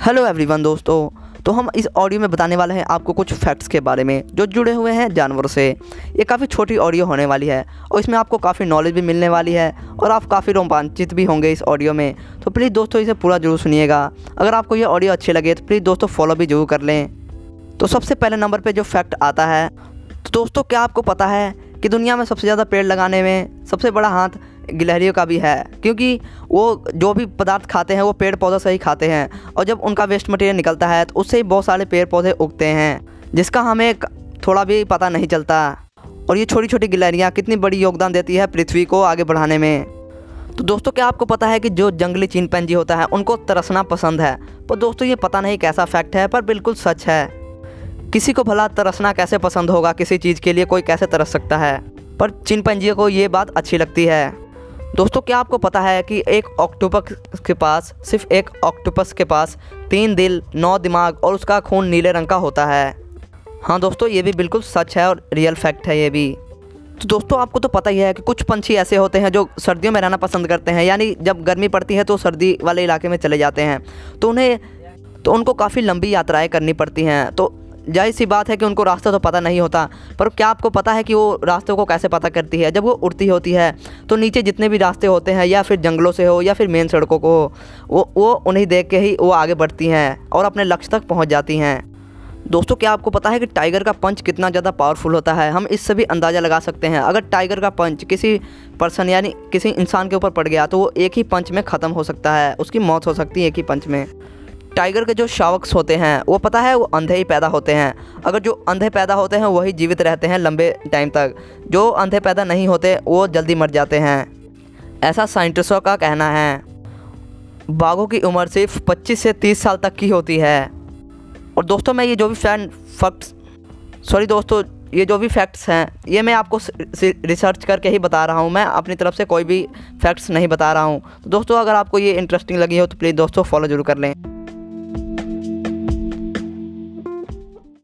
Hello everyone दोस्तों तो हम इस ऑडियो में बताने वाले हैं आपको कुछ फैक्ट्स के बारे में जो जुड़े हुए हैं जानवरों से। ये काफ़ी छोटी ऑडियो होने वाली है और इसमें आपको काफ़ी नॉलेज भी मिलने वाली है और आप काफ़ी रोमांचित भी होंगे इस ऑडियो में। तो प्लीज़ दोस्तों इसे पूरा ज़रूर सुनिएगा। अगर आपको ये ऑडियो अच्छी लगे तो प्लीज़ दोस्तों फॉलो भी ज़रूर कर लें। तो सबसे पहले नंबर पर जो फैक्ट आता है तो दोस्तों क्या आपको पता है कि दुनिया में सबसे ज़्यादा पेड़ लगाने में सबसे बड़ा हाथ गिलहरियों का भी है, क्योंकि वो जो भी पदार्थ खाते हैं, वो पेड़ पौधे से ही खाते हैं। और जब उनका वेस्ट मटेरियल निकलता है तो उससे ही बहुत सारे पेड़ पौधे उगते हैं, जिसका हमें थोड़ा भी पता नहीं चलता। और ये छोटी छोटी गिलहरियाँ कितनी बड़ी योगदान देती है पृथ्वी को आगे बढ़ाने में। तो दोस्तों, क्या आपको पता है कि जो जंगली चीन पैंजी होता है, उनको तरसना पसंद है? पर दोस्तों, ये पता नहीं कैसा फैक्ट है, पर बिल्कुल सच है। किसी को भला तरसना कैसे पसंद होगा, किसी चीज़ के लिए कोई कैसे तरस सकता है? पर चिनपंजियों को ये बात अच्छी लगती है। दोस्तों, क्या आपको पता है कि एक ऑक्टोपस के पास, सिर्फ़ एक ऑक्टोपस के पास तीन दिल, नौ दिमाग और उसका खून नीले रंग का होता है? हाँ दोस्तों, ये भी बिल्कुल सच है और रियल फैक्ट है ये भी। तो दोस्तों, आपको तो पता ही है कि कुछ पंछी ऐसे होते हैं जो सर्दियों में रहना पसंद करते हैं, यानी जब गर्मी पड़ती है तो सर्दी वाले इलाके में चले जाते हैं। तो उन्हें तो उनको काफ़ी लंबी यात्राएँ करनी पड़ती हैं। तो ज़ाहिर सी बात है कि उनको रास्ता तो पता नहीं होता, पर क्या आपको पता है कि वो रास्तों को कैसे पता करती है? जब वो उड़ती होती है तो नीचे जितने भी रास्ते होते हैं, या फिर जंगलों से हो, या फिर मेन सड़कों को हो, वो वो उन्हें देख के ही वो आगे बढ़ती हैं और अपने लक्ष्य तक पहुँच जाती हैं। दोस्तों, क्या आपको पता है कि टाइगर का पंच कितना ज़्यादा पावरफुल होता है? हम इससे भी अंदाज़ा लगा सकते हैं। अगर टाइगर का पंच किसी पर्सन यानी किसी इंसान के ऊपर पड़ गया तो वो एक ही पंच में ख़त्म हो सकता है। उसकी मौत हो सकती है एक ही पंच में। टाइगर के जो शावक्स होते हैं, वो पता है वो अंधे ही पैदा होते हैं। अगर जो अंधे पैदा होते हैं, वही जीवित रहते हैं लंबे टाइम तक। जो अंधे पैदा नहीं होते, वो जल्दी मर जाते हैं। ऐसा साइंटिस्टों का कहना है। बाघों की उम्र सिर्फ़ 25 से 30 साल तक की होती है। और दोस्तों, मैं ये जो भी फ़ैन, फैक्ट्स, सॉरी दोस्तों, ये जो भी फैक्ट्स हैं, ये मैं आपको रिसर्च करके ही बता रहा हूँ। मैं अपनी तरफ़ से कोई भी फैक्ट्स नहीं बता रहा हूँ। तो दोस्तों, अगर आपको ये इंटरेस्टिंग लगी हो तो प्लीज़ दोस्तों, फॉलो ज़रूर कर लें।